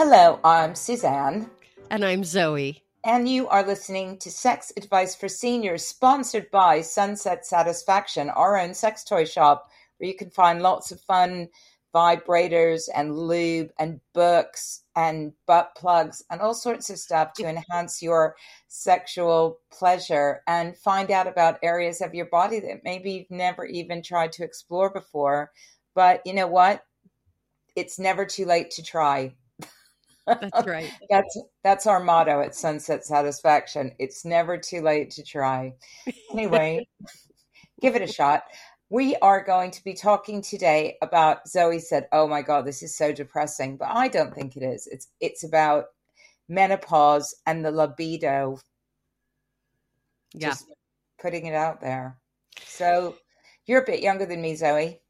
Hello, I'm Suzanne. And I'm Zoe. And you are listening to Sex Advice for Seniors, sponsored by Sunset Satisfaction, our own sex toy shop, where you can find lots of fun vibrators and lube and books and butt plugs and all sorts of stuff to enhance your sexual pleasure and find out about areas of your body that maybe you've never even tried to explore before. But you know what? It's never too late to try. That's right. that's that's our motto at Sunset Satisfaction. It's never too late to try. Anyway, give it a shot. We are going to be talking today about Zoe said, "Oh my god, this is so depressing." But I don't think it is. It's it's about menopause and the libido. Yeah. Just putting it out there. So, you're a bit younger than me, Zoe.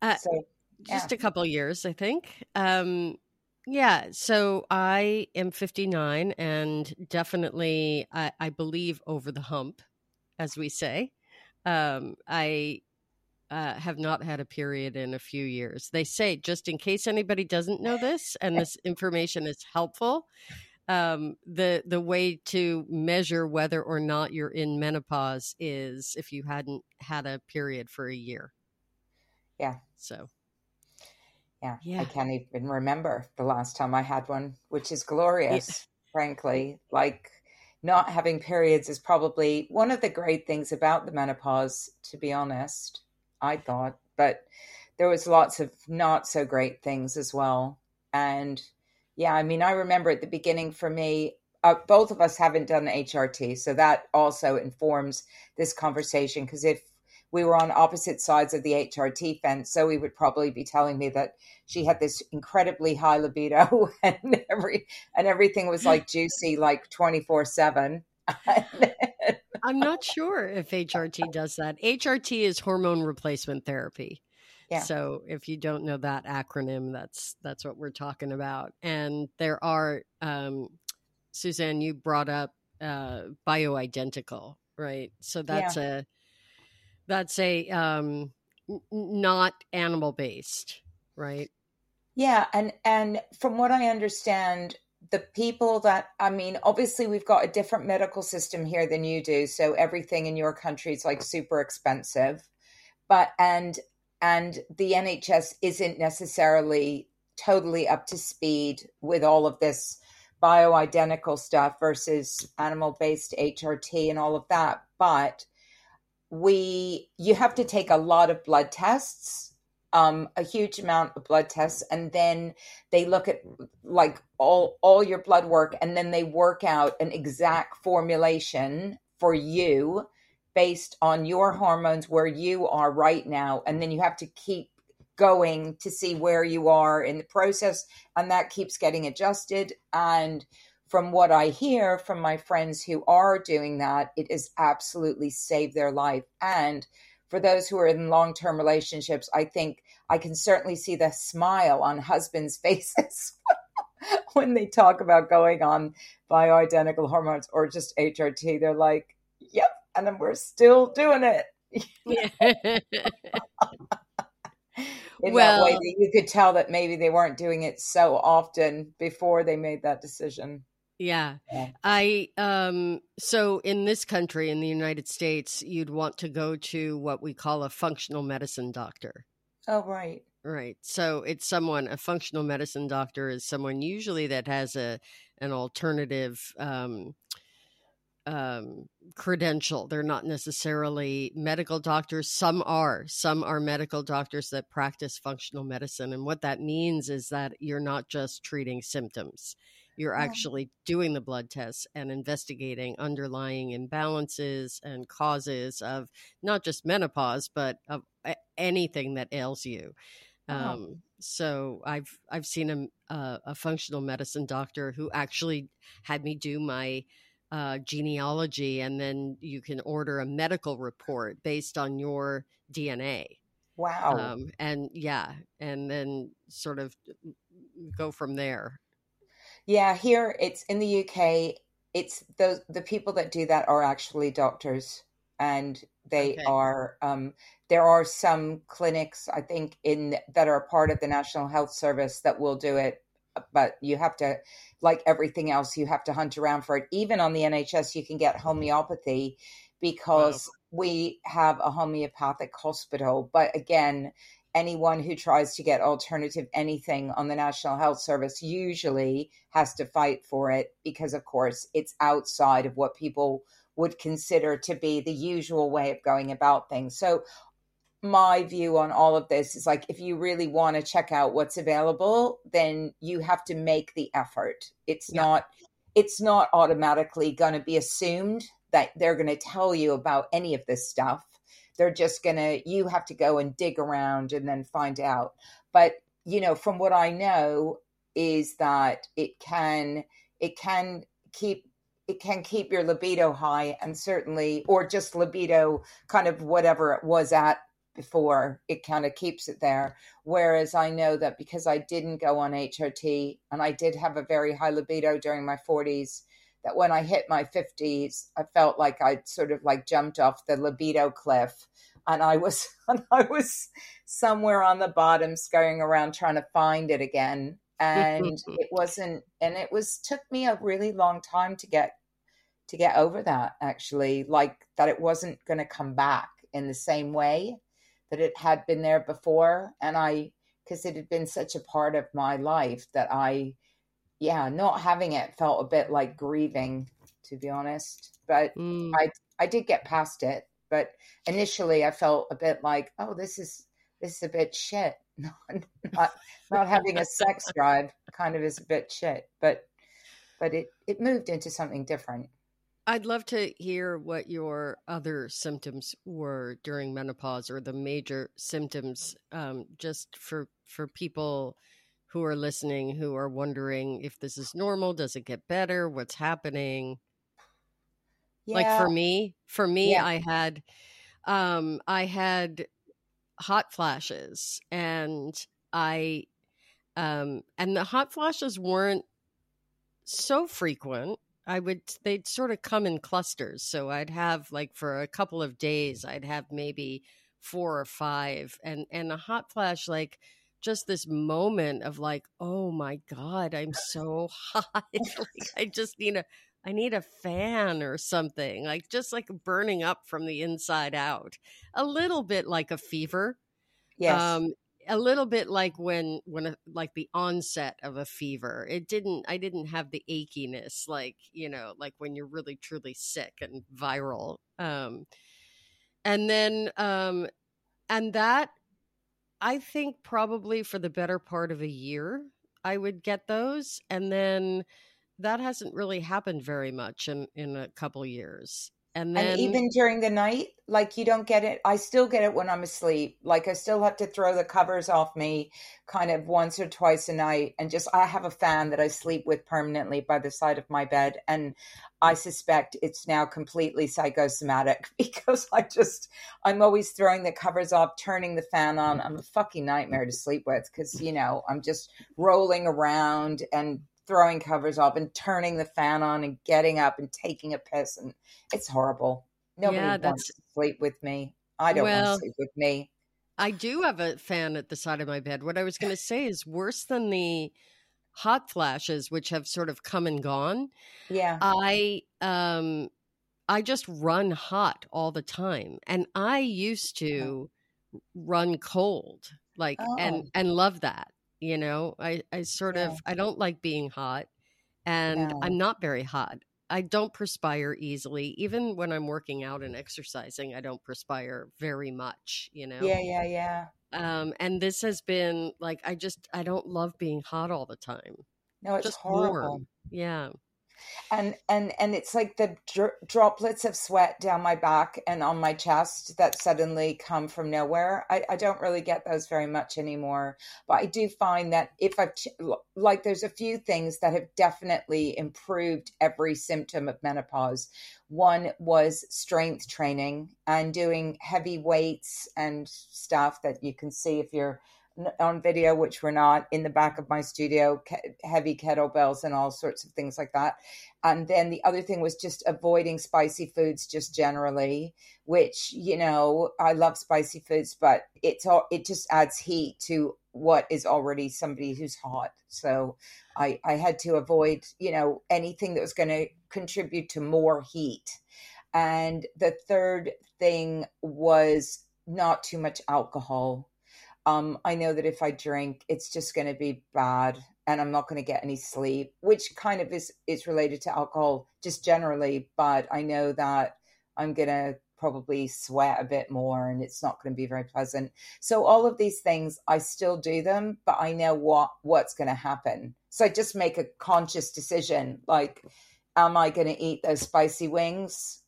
Uh, so, yeah. just a couple years, I think. Um yeah, so I am 59 and definitely, I, I believe, over the hump, as we say. Um, I uh, have not had a period in a few years. They say, just in case anybody doesn't know this, and this information is helpful, um, the the way to measure whether or not you're in menopause is if you hadn't had a period for a year. Yeah. So yeah, yeah, I can't even remember the last time I had one, which is glorious, yeah. frankly. Like not having periods is probably one of the great things about the menopause, to be honest, I thought. But there was lots of not so great things as well. And yeah, I mean, I remember at the beginning for me, uh, both of us haven't done HRT. So that also informs this conversation. Because if we were on opposite sides of the HRT fence. so Zoe would probably be telling me that she had this incredibly high libido and every and everything was like juicy like 24/7. I'm not sure if HRT does that. HRT is hormone replacement therapy. Yeah. So if you don't know that acronym, that's that's what we're talking about. And there are um, Suzanne, you brought up uh, bioidentical, right? So that's yeah. a that's a um, not animal based, right? Yeah, and and from what I understand, the people that I mean, obviously we've got a different medical system here than you do, so everything in your country is like super expensive. But and and the NHS isn't necessarily totally up to speed with all of this bioidentical stuff versus animal based HRT and all of that. But we you have to take a lot of blood tests um, a huge amount of blood tests and then they look at like all all your blood work and then they work out an exact formulation for you based on your hormones where you are right now and then you have to keep going to see where you are in the process and that keeps getting adjusted and from what I hear from my friends who are doing that, it has absolutely saved their life. And for those who are in long term relationships, I think I can certainly see the smile on husbands' faces when they talk about going on bioidentical hormones or just HRT. They're like, yep, and then we're still doing it. in well, that way that you could tell that maybe they weren't doing it so often before they made that decision. Yeah. I um so in this country in the United States you'd want to go to what we call a functional medicine doctor. Oh right. Right. So it's someone a functional medicine doctor is someone usually that has a an alternative um um credential. They're not necessarily medical doctors. Some are. Some are medical doctors that practice functional medicine and what that means is that you're not just treating symptoms you're yeah. actually doing the blood tests and investigating underlying imbalances and causes of not just menopause but of anything that ails you. Um, so i've i've seen a, a, a, functional medicine doctor who actually had me do my uh, genealogy and then you can order a medical report based on your dna wow. Um, and yeah and then sort of go from there yeah, here it's in the UK. It's those the people that do that are actually doctors, and they okay. are. Um, there are some clinics I think in that are part of the National Health Service that will do it but you have to like everything else you have to hunt around for it even on the nhs you can get homeopathy because wow. we have a homeopathic hospital but again anyone who tries to get alternative anything on the national health service usually has to fight for it because of course it's outside of what people would consider to be the usual way of going about things. So my view on all of this is like if you really want to check out what's available then you have to make the effort. It's yeah. not it's not automatically going to be assumed that they're going to tell you about any of this stuff they're just going to you have to go and dig around and then find out. But you know from what i know is that it can it can keep it can keep your libido high and certainly or just libido kind of whatever it was at before it kind of keeps it there. Whereas i know that because i didn't go on hrt and i did have a very high libido during my 40s that when i hit my 50s i felt like i'd sort of like jumped off the libido cliff and i was and i was somewhere on the bottom scurrying around trying to find it again. And mm-hmm. it wasn't and it was took me a really long time to get to get over that actually like that it wasn't going to come back in the same way that it had been there before. And i because it had been such a part of my life that i yeah not having it felt a bit like grieving to be honest but mm. i i did get past it but initially i felt a bit like oh this is this is a bit shit not not having a sex drive kind of is a bit shit but but it it moved into something different I'd love to hear what your other symptoms were during menopause or the major symptoms, um, just for for people who are listening who are wondering if this is normal. Does it get better? What's happening? Yeah. Like for me, for me, yeah. I had, um, I had hot flashes, and I, um, and the hot flashes weren't so frequent I would they'd sort of come in clusters. So I'd have like for a couple of days I'd have maybe four or five and and a hot flash like just this moment of like, oh my God, I'm so hot. like I just need a I need a fan or something. Like just like burning up from the inside out. A little bit like a fever. Yes. Um, a little bit like when when a, like the onset of a fever it didn't i didn't have the achiness like you know like when you're really truly sick and viral um and then um and that i think probably for the better part of a year i would get those and then that hasn't really happened very much in in a couple years and then and even during the night, like you don't get it. I still get it when I'm asleep. Like I still have to throw the covers off me kind of once or twice a night. And just, I have a fan that I sleep with permanently by the side of my bed. And I suspect it's now completely psychosomatic because I just, I'm always throwing the covers off, turning the fan on. I'm a fucking nightmare to sleep with because, you know, I'm just rolling around and throwing covers off and turning the fan on and getting up and taking a piss and it's horrible. Nobody yeah, wants to sleep with me. I don't well, want to sleep with me. I do have a fan at the side of my bed. What I was going to say is worse than the hot flashes which have sort of come and gone. Yeah. I um I just run hot all the time and I used to oh. run cold like oh. and and love that you know i i sort yeah. of i don't like being hot and yeah. i'm not very hot. I don't perspire easily. Even when i'm working out and exercising i don't perspire very much you know? Yeah yeah yeah. Um and this has been like i just i don't love being hot all the time. No it's just horrible. warm. yeah and and and it's like the dr- droplets of sweat down my back and on my chest that suddenly come from nowhere. I, I don't really get those very much anymore but i do find that if i've like there's a few things that have definitely improved every symptom of menopause. One was strength training and doing heavy weights and stuff that you can see if you're on video, which were not in the back of my studio, heavy kettlebells and all sorts of things like that. And then the other thing was just avoiding spicy foods just generally, which, you know, I love spicy foods, but it's all, it just adds heat to what is already somebody who's hot. So I, I had to avoid, you know, anything that was going to contribute to more heat. And the third thing was not too much alcohol um, I know that if I drink, it's just going to be bad and I'm not going to get any sleep, which kind of is, is related to alcohol just generally. But I know that I'm going to probably sweat a bit more and it's not going to be very pleasant. So all of these things, I still do them, but I know what, what's going to happen. So I just make a conscious decision. Like, am I going to eat those spicy wings?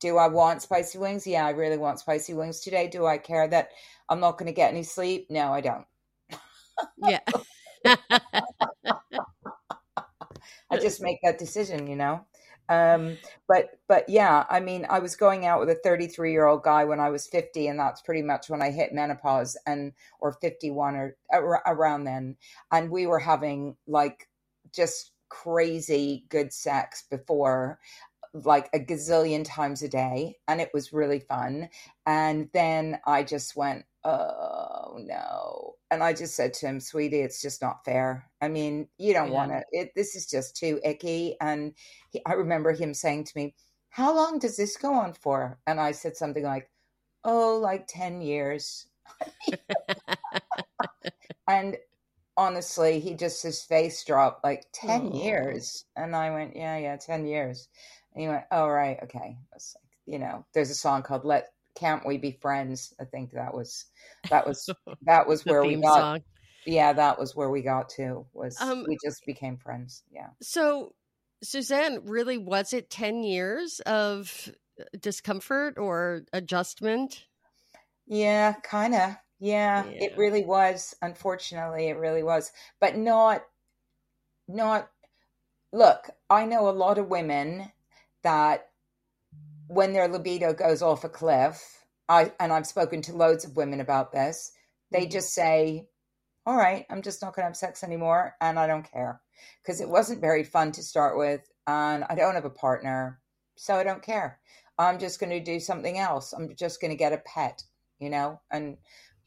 Do I want spicy wings? Yeah, I really want spicy wings today. Do I care that I'm not going to get any sleep? No, I don't. yeah. I just make that decision, you know. Um, but but yeah, I mean, I was going out with a 33 year old guy when I was 50, and that's pretty much when I hit menopause, and or 51 or around then, and we were having like just crazy good sex before like a gazillion times a day and it was really fun and then i just went oh no. And i just said to him sweetie it's just not fair. I mean you don't yeah. want to it this is just too icky. And he, i remember him saying to me how long does this go on for? And i said something like oh like 10 years. And honestly he just his face dropped like 10 oh. years? And i went yeah yeah 10 years. And he went, "Oh right, okay." i was like, you know, there's a song called "Let Can't We Be Friends." I think that was that was that was where we got. Song. Yeah, that was where we got to. Was um, we just became friends? Yeah. So, Suzanne, really, was it ten years of discomfort or adjustment? Yeah, kind of. Yeah, yeah, it really was. Unfortunately, it really was, but not not. Look, I know a lot of women that when their libido goes off a cliff, I and I've spoken to loads of women about this, they mm-hmm. just say, "All right, I'm just not going to have sex anymore and I don't care." Because it wasn't very fun to start with and I don't have a partner, so I don't care. I'm just going to do something else. I'm just going to get a pet, you know, and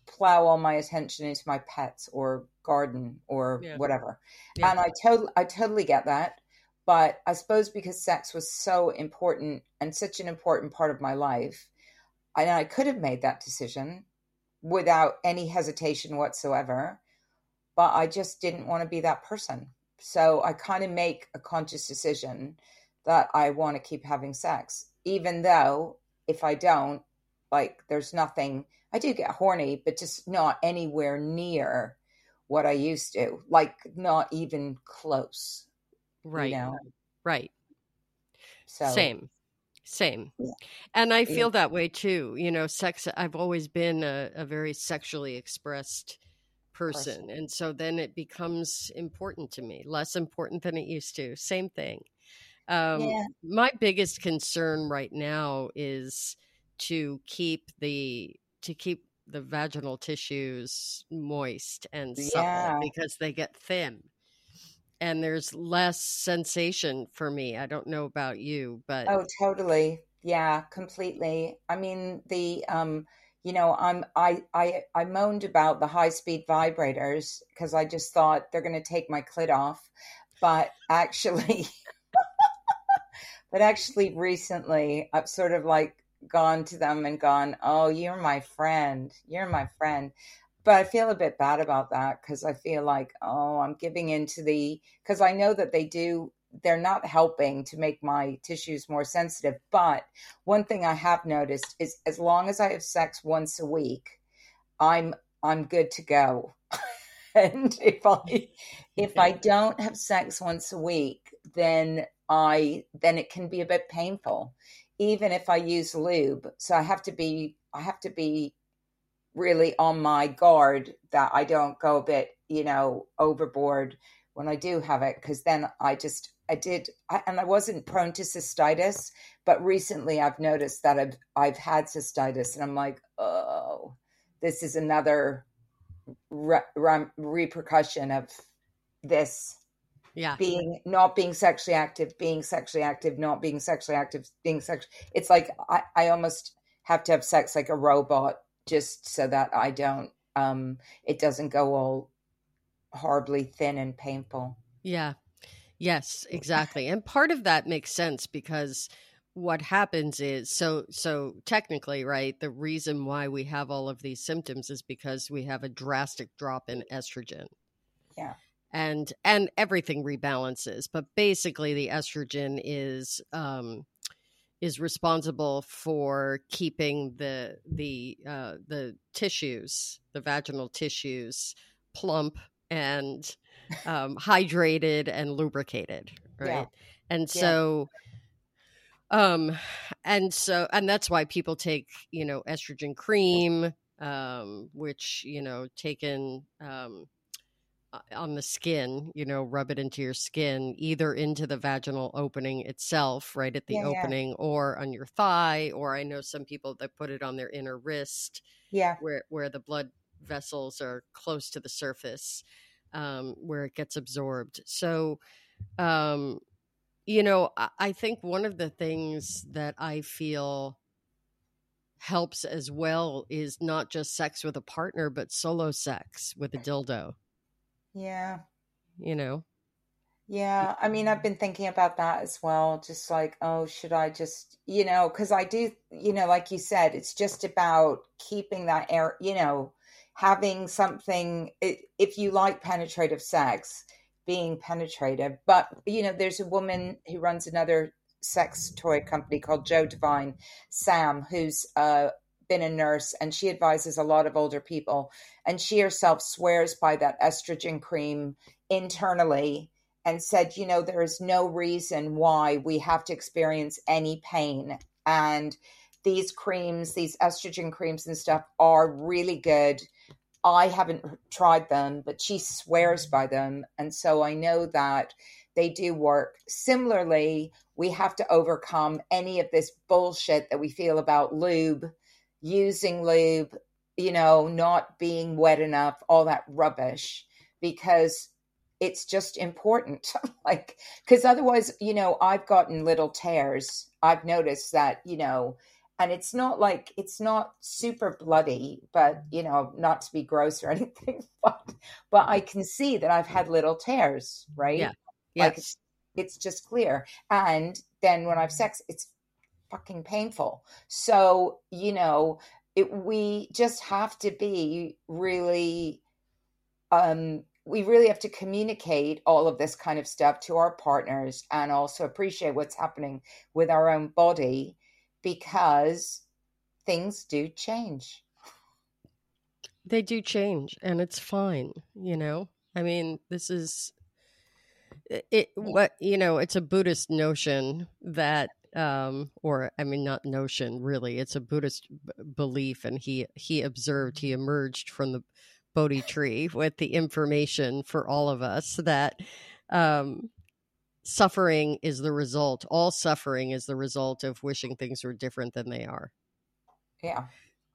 plow all my attention into my pets or garden or yeah. whatever. Yeah. And I totally I totally get that. But I suppose because sex was so important and such an important part of my life, and I could have made that decision without any hesitation whatsoever, but I just didn't want to be that person. So I kind of make a conscious decision that I want to keep having sex, even though if I don't, like, there's nothing, I do get horny, but just not anywhere near what I used to, like, not even close. Right. You know? Right. So same. Same. Yeah. And I feel yeah. that way too. You know, sex I've always been a, a very sexually expressed person. person. And so then it becomes important to me, less important than it used to. Same thing. Um, yeah. my biggest concern right now is to keep the to keep the vaginal tissues moist and supple yeah. because they get thin and there's less sensation for me. I don't know about you, but oh, totally, yeah, completely. I mean, the um, you know, I'm I I I moaned about the high speed vibrators because I just thought they're going to take my clit off, but actually, but actually, recently I've sort of like gone to them and gone, oh, you're my friend, you're my friend but I feel a bit bad about that because I feel like, oh, I'm giving into the, because I know that they do, they're not helping to make my tissues more sensitive. But one thing I have noticed is as long as I have sex once a week, I'm, I'm good to go. and if I, if I don't have sex once a week, then I, then it can be a bit painful, even if I use lube. So I have to be, I have to be really on my guard that I don't go a bit, you know, overboard when I do have it, because then I just, I did, I, and I wasn't prone to cystitis, but recently I've noticed that I've, I've had cystitis and I'm like, oh, this is another re- re- repercussion of this yeah being not being sexually active being sexually active not being sexually active being sexual. it's like I, I almost have to have sex like a robot just so that i don't um it doesn't go all horribly thin and painful. Yeah. Yes exactly and part of that makes sense because what happens is so so technically right the reason why we have all of these symptoms is because we have a drastic drop in estrogen. Yeah. And and everything rebalances but basically the estrogen is um is responsible for keeping the the uh the tissues the vaginal tissues plump and um hydrated and lubricated right yeah. and so yeah. um and so and that's why people take you know estrogen cream um which you know taken um on the skin, you know, rub it into your skin, either into the vaginal opening itself, right at the yeah, opening, yeah. or on your thigh, or I know some people that put it on their inner wrist, yeah, where where the blood vessels are close to the surface, um, where it gets absorbed. So, um, you know, I, I think one of the things that I feel helps as well is not just sex with a partner, but solo sex with a dildo. Yeah. You know? Yeah. I mean, I've been thinking about that as well. Just like, oh, should I just, you know, because I do, you know, like you said, it's just about keeping that air, you know, having something, if you like penetrative sex, being penetrative. But, you know, there's a woman who runs another sex toy company called Jo Divine Sam, who's uh, been a nurse and she advises a lot of older people and she herself swears by that estrogen cream internally and said you know there is no reason why we have to experience any pain and these creams these estrogen creams and stuff are really good. I haven't tried them but she swears by them and so i know that they do work. Similarly we have to overcome any of this bullshit that we feel about lube using lube, you know, not being wet enough, all that rubbish, because it's just important. like, because otherwise, you know, I've gotten little tears. I've noticed that, you know, and it's not like it's not super bloody, but mm-hmm. you know, not to be gross or anything, but but I can see that I've had little tears, right? Yeah. Yes. Like it's, it's just clear. And then when I've sex, it's fucking painful. So, you know, it, we just have to be really, um, we really have to communicate all of this kind of stuff to our partners and also appreciate what's happening with our own body because things do change. They do change and it's fine, you know? I mean, this is it what you know, it's a Buddhist notion that um, or I mean, not notion really. It's a Buddhist b- belief, and he he observed he emerged from the Bodhi tree with the information for all of us that um, suffering is the result. All suffering is the result of wishing things were different than they are. Yeah,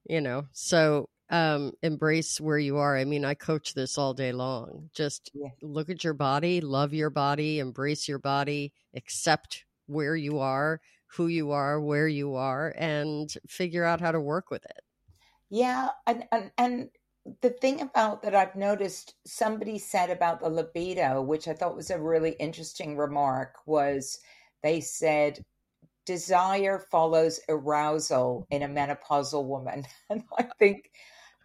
you know. So um, embrace where you are. I mean, I coach this all day long. Just yeah. look at your body, love your body, embrace your body, accept where you are, who you are, where you are, and figure out how to work with it. Yeah, and and, and the thing about that I've noticed somebody said about the libido, which I thought was a really interesting remark, was they said desire follows arousal in a menopausal woman. And I think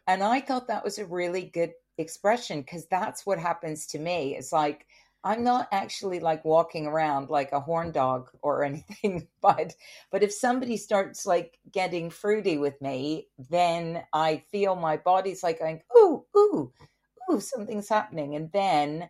and I thought that was a really good expression because that's what happens to me. It's like I'm not actually like walking around like a horn dog or anything, but but if somebody starts like getting fruity with me, then I feel my body's like going, ooh, ooh, ooh, something's happening. And then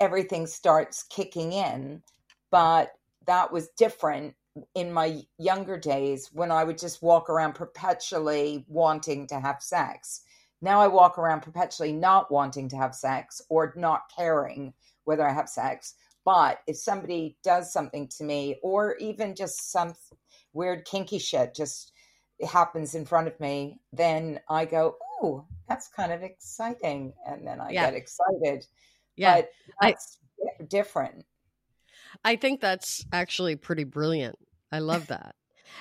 everything starts kicking in. But that was different in my younger days when I would just walk around perpetually wanting to have sex. Now I walk around perpetually not wanting to have sex or not caring whether I have sex. But if somebody does something to me, or even just some weird kinky shit just happens in front of me, then I go, oh, that's kind of exciting. And then I yeah. get excited. Yeah. But that's I, different. I think that's actually pretty brilliant. I love that.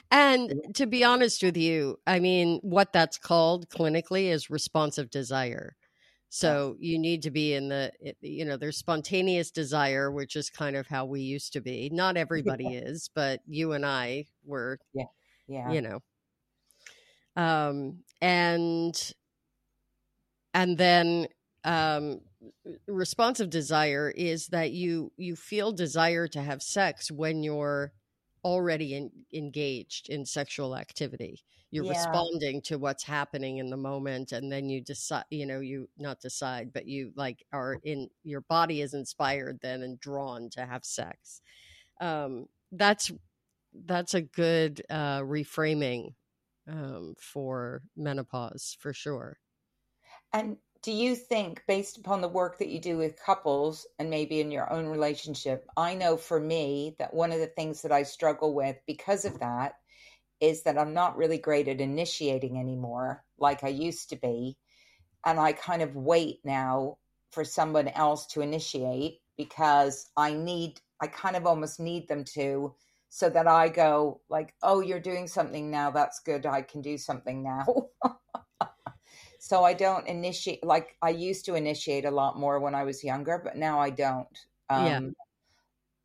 And to be honest with you, I mean, what that's called clinically is responsive desire. So you need to be in the, you know, there's spontaneous desire, which is kind of how we used to be. Not everybody is, but you and I were, yeah, yeah, you know, um, and and then um, responsive desire is that you you feel desire to have sex when you're already in, engaged in sexual activity you're yeah. responding to what's happening in the moment and then you decide you know you not decide but you like are in your body is inspired then and drawn to have sex um that's that's a good uh reframing um for menopause for sure and do you think based upon the work that you do with couples and maybe in your own relationship i know for me that one of the things that i struggle with because of that is that I'm not really great at initiating anymore like I used to be. And I kind of wait now for someone else to initiate because I need, I kind of almost need them to, so that I go, like, oh, you're doing something now. That's good. I can do something now. so I don't initiate, like, I used to initiate a lot more when I was younger, but now I don't. Um, yeah.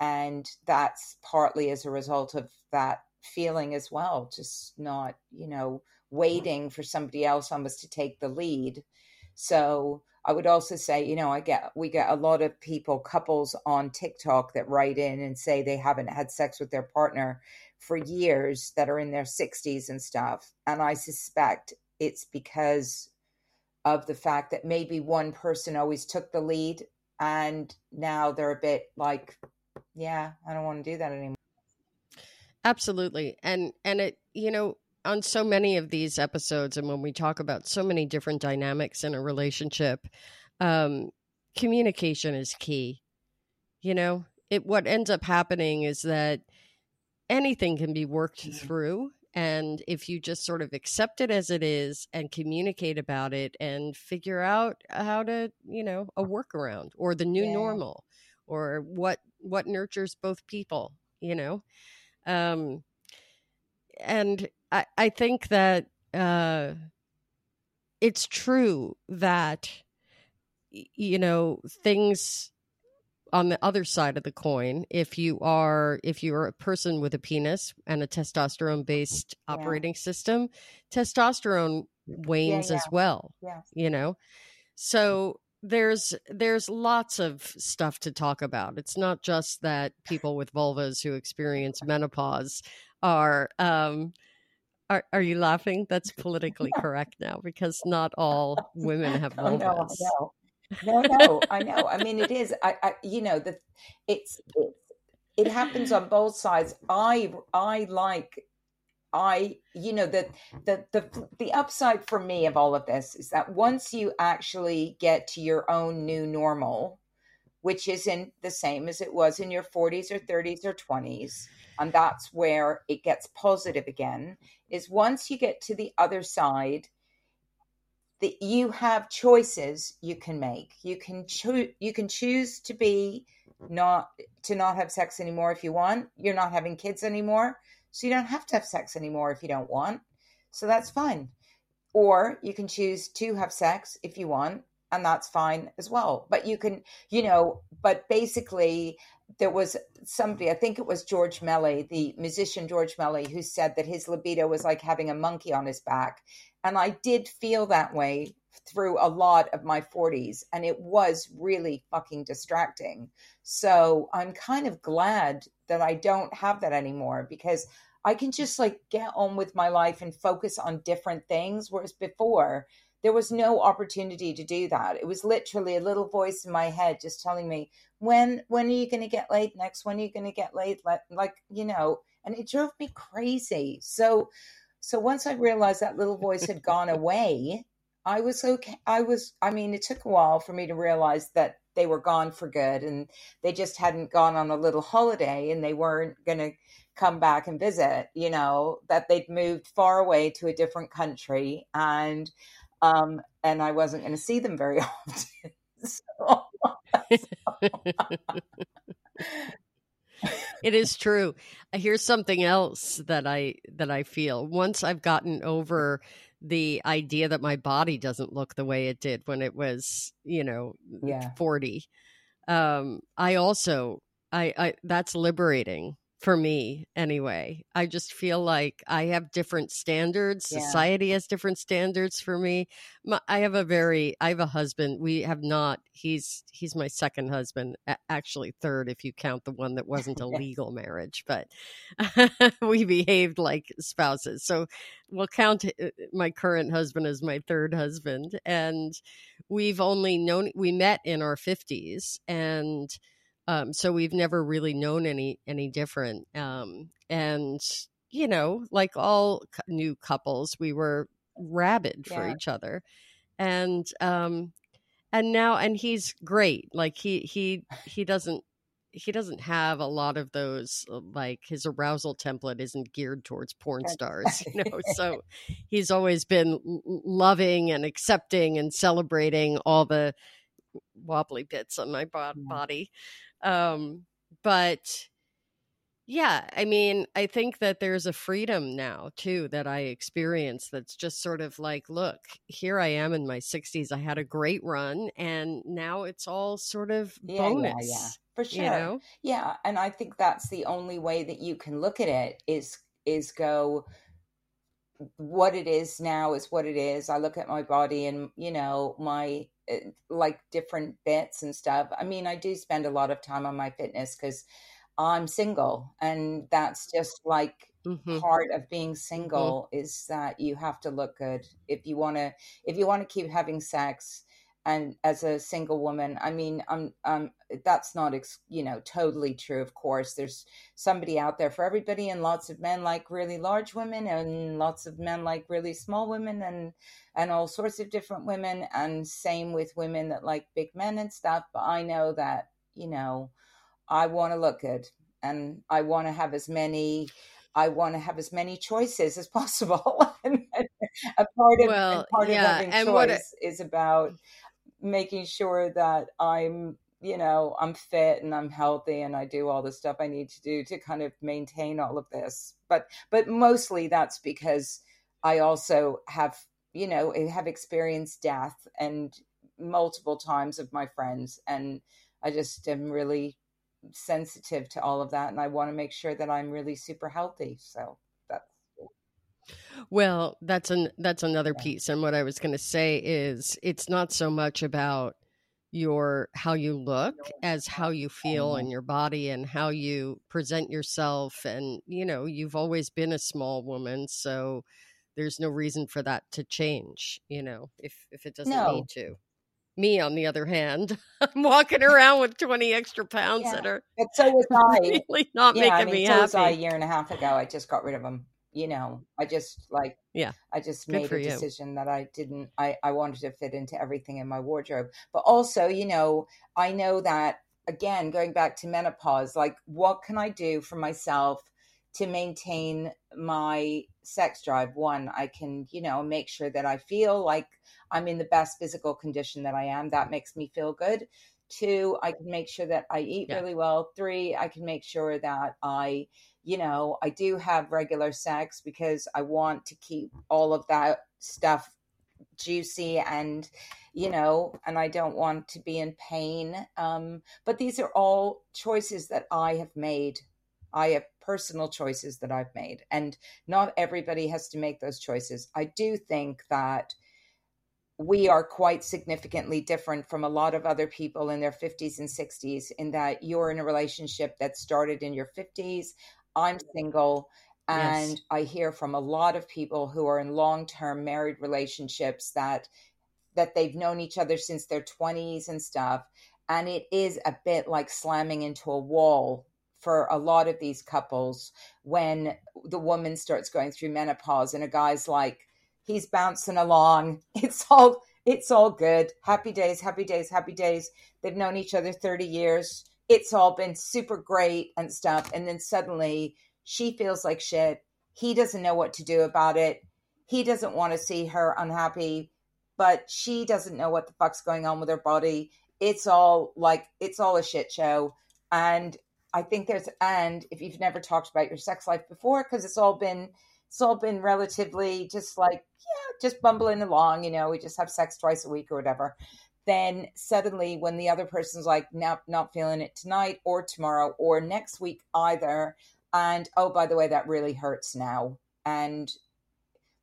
And that's partly as a result of that feeling as well, just not, you know, waiting for somebody else almost to take the lead. So I would also say, you know, I get we get a lot of people, couples on TikTok that write in and say they haven't had sex with their partner for years that are in their 60s and stuff. And I suspect it's because of the fact that maybe one person always took the lead and now they're a bit like, yeah, I don't want to do that anymore. Absolutely. And and it, you know, on so many of these episodes and when we talk about so many different dynamics in a relationship, um communication is key. You know, it what ends up happening is that anything can be worked mm-hmm. through and if you just sort of accept it as it is and communicate about it and figure out how to you know a workaround or the new yeah. normal or what what nurtures both people you know um, and I, I think that uh, it's true that, you know, things on the other side of the coin if you are if you're a person with a penis and a testosterone based yeah. operating system testosterone wanes yeah, yeah. as well you know so there's there's lots of stuff to talk about. It's not just that people with vulvas who experience menopause are um are are you laughing? That's politically correct now because not all women have vulvas. No, no, no, no, I know. I mean, it is. I, I you know, the it's, it's it happens on both sides. I I like I, you know, the, the the the upside for me of all of this is that once you actually get to your own new normal, which isn't the same as it was in your 40s or 30s or 20s, and that's where it gets positive again, is once you get to the other side, that you have choices you can make. You can choose you can choose to be not to not have sex anymore if you want. You're not having kids anymore so you don't have to have sex anymore if you don't want. So that's fine. Or you can choose to have sex if you want, and that's fine as well. But you can, you know, but basically, there was somebody, I think it was George Melly, the musician George Melly, who said that his libido was like having a monkey on his back. And I did feel that way through a lot of my 40s, and it was really fucking distracting. So I'm kind of glad that I don't have that anymore because I can just like get on with my life and focus on different things. Whereas before, there was no opportunity to do that. It was literally a little voice in my head just telling me, when when are you going to get laid next? When are you going to get laid? Like, like, you know, and it drove me crazy. So, so once I realized that little voice had gone away, I was okay. I was, I mean, it took a while for me to realize that they were gone for good and they just hadn't gone on a little holiday and they weren't going to come back and visit, you know, that they'd moved far away to a different country. And um, and I wasn't going to see them very often. so, it is true. Here's something else that I that I feel. Once I've gotten over the idea that my body doesn't look the way it did when it was, you know, yeah. 40. Um, I also I, I that's liberating for me anyway. I just feel like I have different standards. Yeah. Society has different standards for me. My, I have a very I have a husband. We have not he's he's my second husband, actually third if you count the one that wasn't a legal marriage, but we behaved like spouses. So we'll count uh, my current husband as my third husband and we've only known we met in our 50s and um, so we've never really known any any different. Um, and you know, like all new couples, we were rabid for Yeah. each other, and um, and now and he's great. Like he he he doesn't he doesn't have a lot of those uh, like his arousal template isn't geared towards porn stars you know so he's always been loving and accepting and celebrating all the wobbly bits on my Yeah. body um but yeah i mean i think that there's a freedom now too that i experience that's just sort of like look here i am in my 60s i had a great run and now it's all sort of Yeah, bonus yeah, yeah. For sure. you know Yeah, and I think that's the only way that you can look at it is is go what it is now is what it is. I look at my body and you know my like different bits and stuff. I mean, I do spend a lot of time on my fitness cuz I'm single and that's just like hmm part of being hmm single is that you have to look good. If you want to if you want to keep having sex and as a single woman i mean i'm um that's not ex, you know totally true of course there's somebody out there for everybody and lots of men like really large women and lots of men like really small women and and all sorts of different women and same with women that like big men and stuff but i know that you know I want to look good and I want to have as many I want to have as many choices as possible. and a part of and well part of yeah having and what choice is about making sure that I'm, you know, I'm fit and I'm healthy and I do all the stuff I need to do to kind of maintain all of this. But but mostly that's because I also have, you know, have experienced death and multiple times of my friends and I just am really sensitive to all of that and I want to make sure that I'm really super healthy. So Well, that's an that's another piece. And what I was going to say is it's not so much about your how you look as how you feel in Mhm. your body and how you present yourself and you know, you've always been a small woman, so there's no reason for that to change, you know, if if it doesn't No. need to. Me on the other hand, I'm walking around with 20 extra pounds Yeah. that are But so was I. really not Yeah, I making me mean, so was I a year and a half ago. I just got rid of them. You know, I just like, Yeah. I just Good made a you. decision that I didn't, I, I wanted to fit into everything in my wardrobe. But also, you know, I know that, again, going back to menopause, like, what can I do for myself to maintain my sex drive? One, I can, you know, make sure that I feel like I'm in the best physical condition that I am. That makes me feel good. Two, I can make sure that I eat Yeah. really well. Three, I can make sure that I, you know, I do have regular sex because I want to keep all of that stuff juicy and, you know, and I don't want to be in pain. Um, but these are all choices that I have made. I have personal choices that I've made, and not everybody has to make those choices. I do think that we are quite significantly different from a lot of other people in their 50s and 60s in that you're in a relationship that started in your 50s. I'm single. And Yes. I hear from a lot of people who are in long-term married relationships that that they've known each other since their 20s and stuff. And it is a bit like slamming into a wall for a lot of these couples when the woman starts going through menopause and a guy's like, he's bouncing along. It's all it's all good. Happy days, happy days, happy days. They've known each other 30 years. It's all been super great and stuff. And then suddenly she feels like shit. He doesn't know what to do about it. He doesn't want to see her unhappy but she doesn't know what the fuck's going on with her body. It's all like it's all a shit show. And I think there's and if you've never talked about your sex life before, because it's all been it's all been relatively just like, yeah, just bumbling along, you know, we just have sex twice a week or whatever. Then suddenly when the other person's like, nope, not feeling it tonight or tomorrow or next week either. And oh, by the way, that really hurts now. And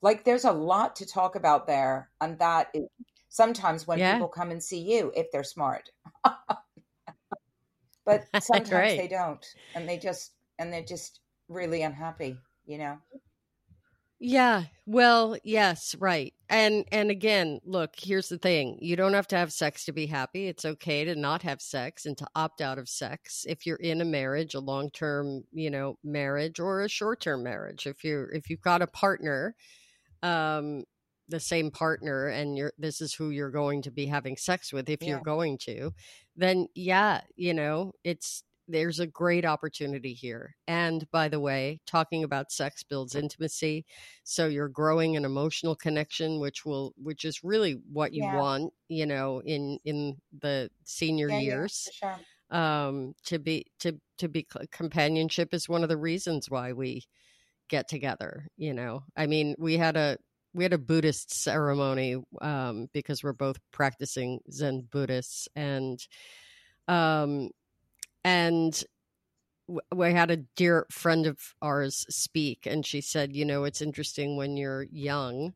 like there's a lot to talk about there. And that is sometimes when yeah. people come and see you, if they're smart. but sometimes right. they don't. And they just and they're just really unhappy, you know? Yeah. Well, yes, right. And and again, look, here's the thing. You don't have to have sex to be happy. It's okay to not have sex and to opt out of sex if you're in a marriage, a long-term, you know, marriage or a short-term marriage. If you're if you've got a partner, um the same partner and you're this is who you're going to be having sex with if yeah. you're going to, then yeah, you know, it's there's a great opportunity here. And by the way, talking about sex builds intimacy. So you're growing an emotional connection, which will, which is really what you yeah. want, you know, in, in the senior yeah, years. Yeah, sure. Um, to be, to, to be companionship is one of the reasons why we get together, you know, I mean, we had a, we had a Buddhist ceremony, um, because we're both practicing Zen Buddhists and, um, and we had a dear friend of ours speak and she said you know it's interesting when you're young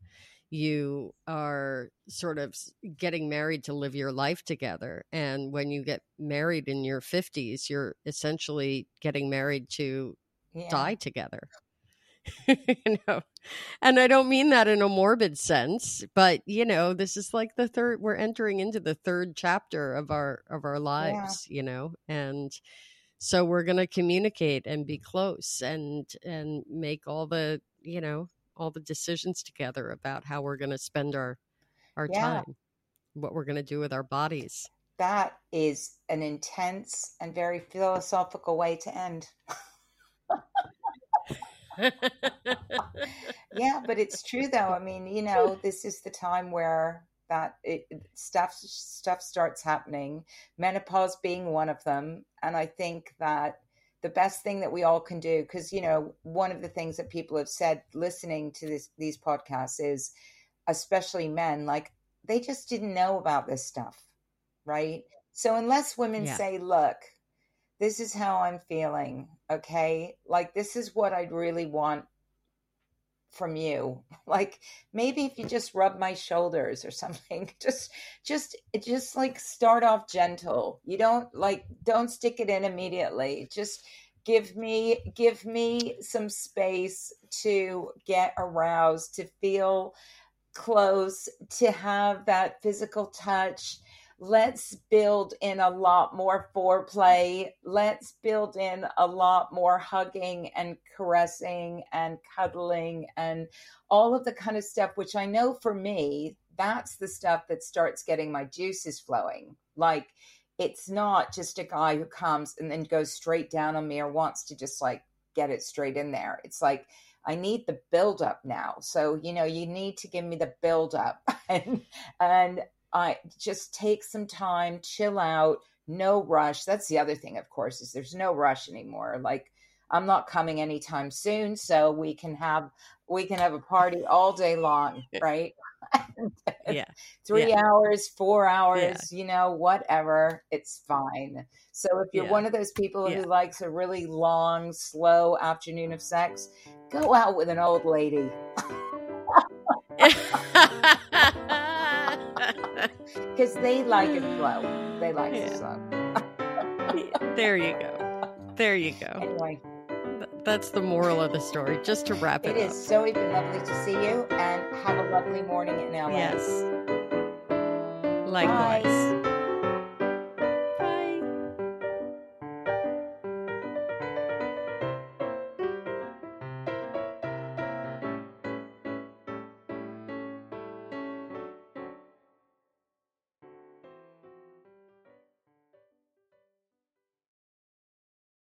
you are sort of getting married to live your life together and when you get married in your 50s you're essentially getting married to yeah. die together you know and i don't mean that in a morbid sense but you know this is like the third we're entering into the third chapter of our of our lives yeah. you know and so we're going to communicate and be close and and make all the you know all the decisions together about how we're going to spend our our yeah. time what we're going to do with our bodies that is an intense and very philosophical way to end yeah but it's true though i mean you know this is the time where that it, stuff stuff starts happening menopause being one of them and i think that the best thing that we all can do because you know one of the things that people have said listening to this these podcasts is especially men like they just didn't know about this stuff right so unless women yeah. say look this is how i'm feeling okay? Like this is what I'd really want from you. Like maybe if you just rub my shoulders or something just just just like start off gentle. You don't like don't stick it in immediately. Just give me give me some space to get aroused to feel close to have that physical touch let's build in a lot more foreplay. Let's build in a lot more hugging and caressing and cuddling and all of the kind of stuff, which I know for me, that's the stuff that starts getting my juices flowing. Like, it's not just a guy who comes and then goes straight down on me or wants to just like get it straight in there. It's like, I need the build up now. So, you know, you need to give me the build up. and and I just take some time, chill out, no rush. That's the other thing, of course, is there's no rush anymore. Like I'm not coming anytime soon, so we can have we can have a party all day long, right? yeah. Three yeah. hours, four hours, yeah. you know, whatever. It's fine. So if you're yeah. one of those people who likes a really long, slow afternoon of sex, go out with an old lady. because they like it slow. They like yeah. it slow. there you go. There you go. Anyway, that's the moral of the story. Just to wrap it, it up. It is so been lovely to see you, and have a lovely morning in LA. Yes. Likewise. Bye.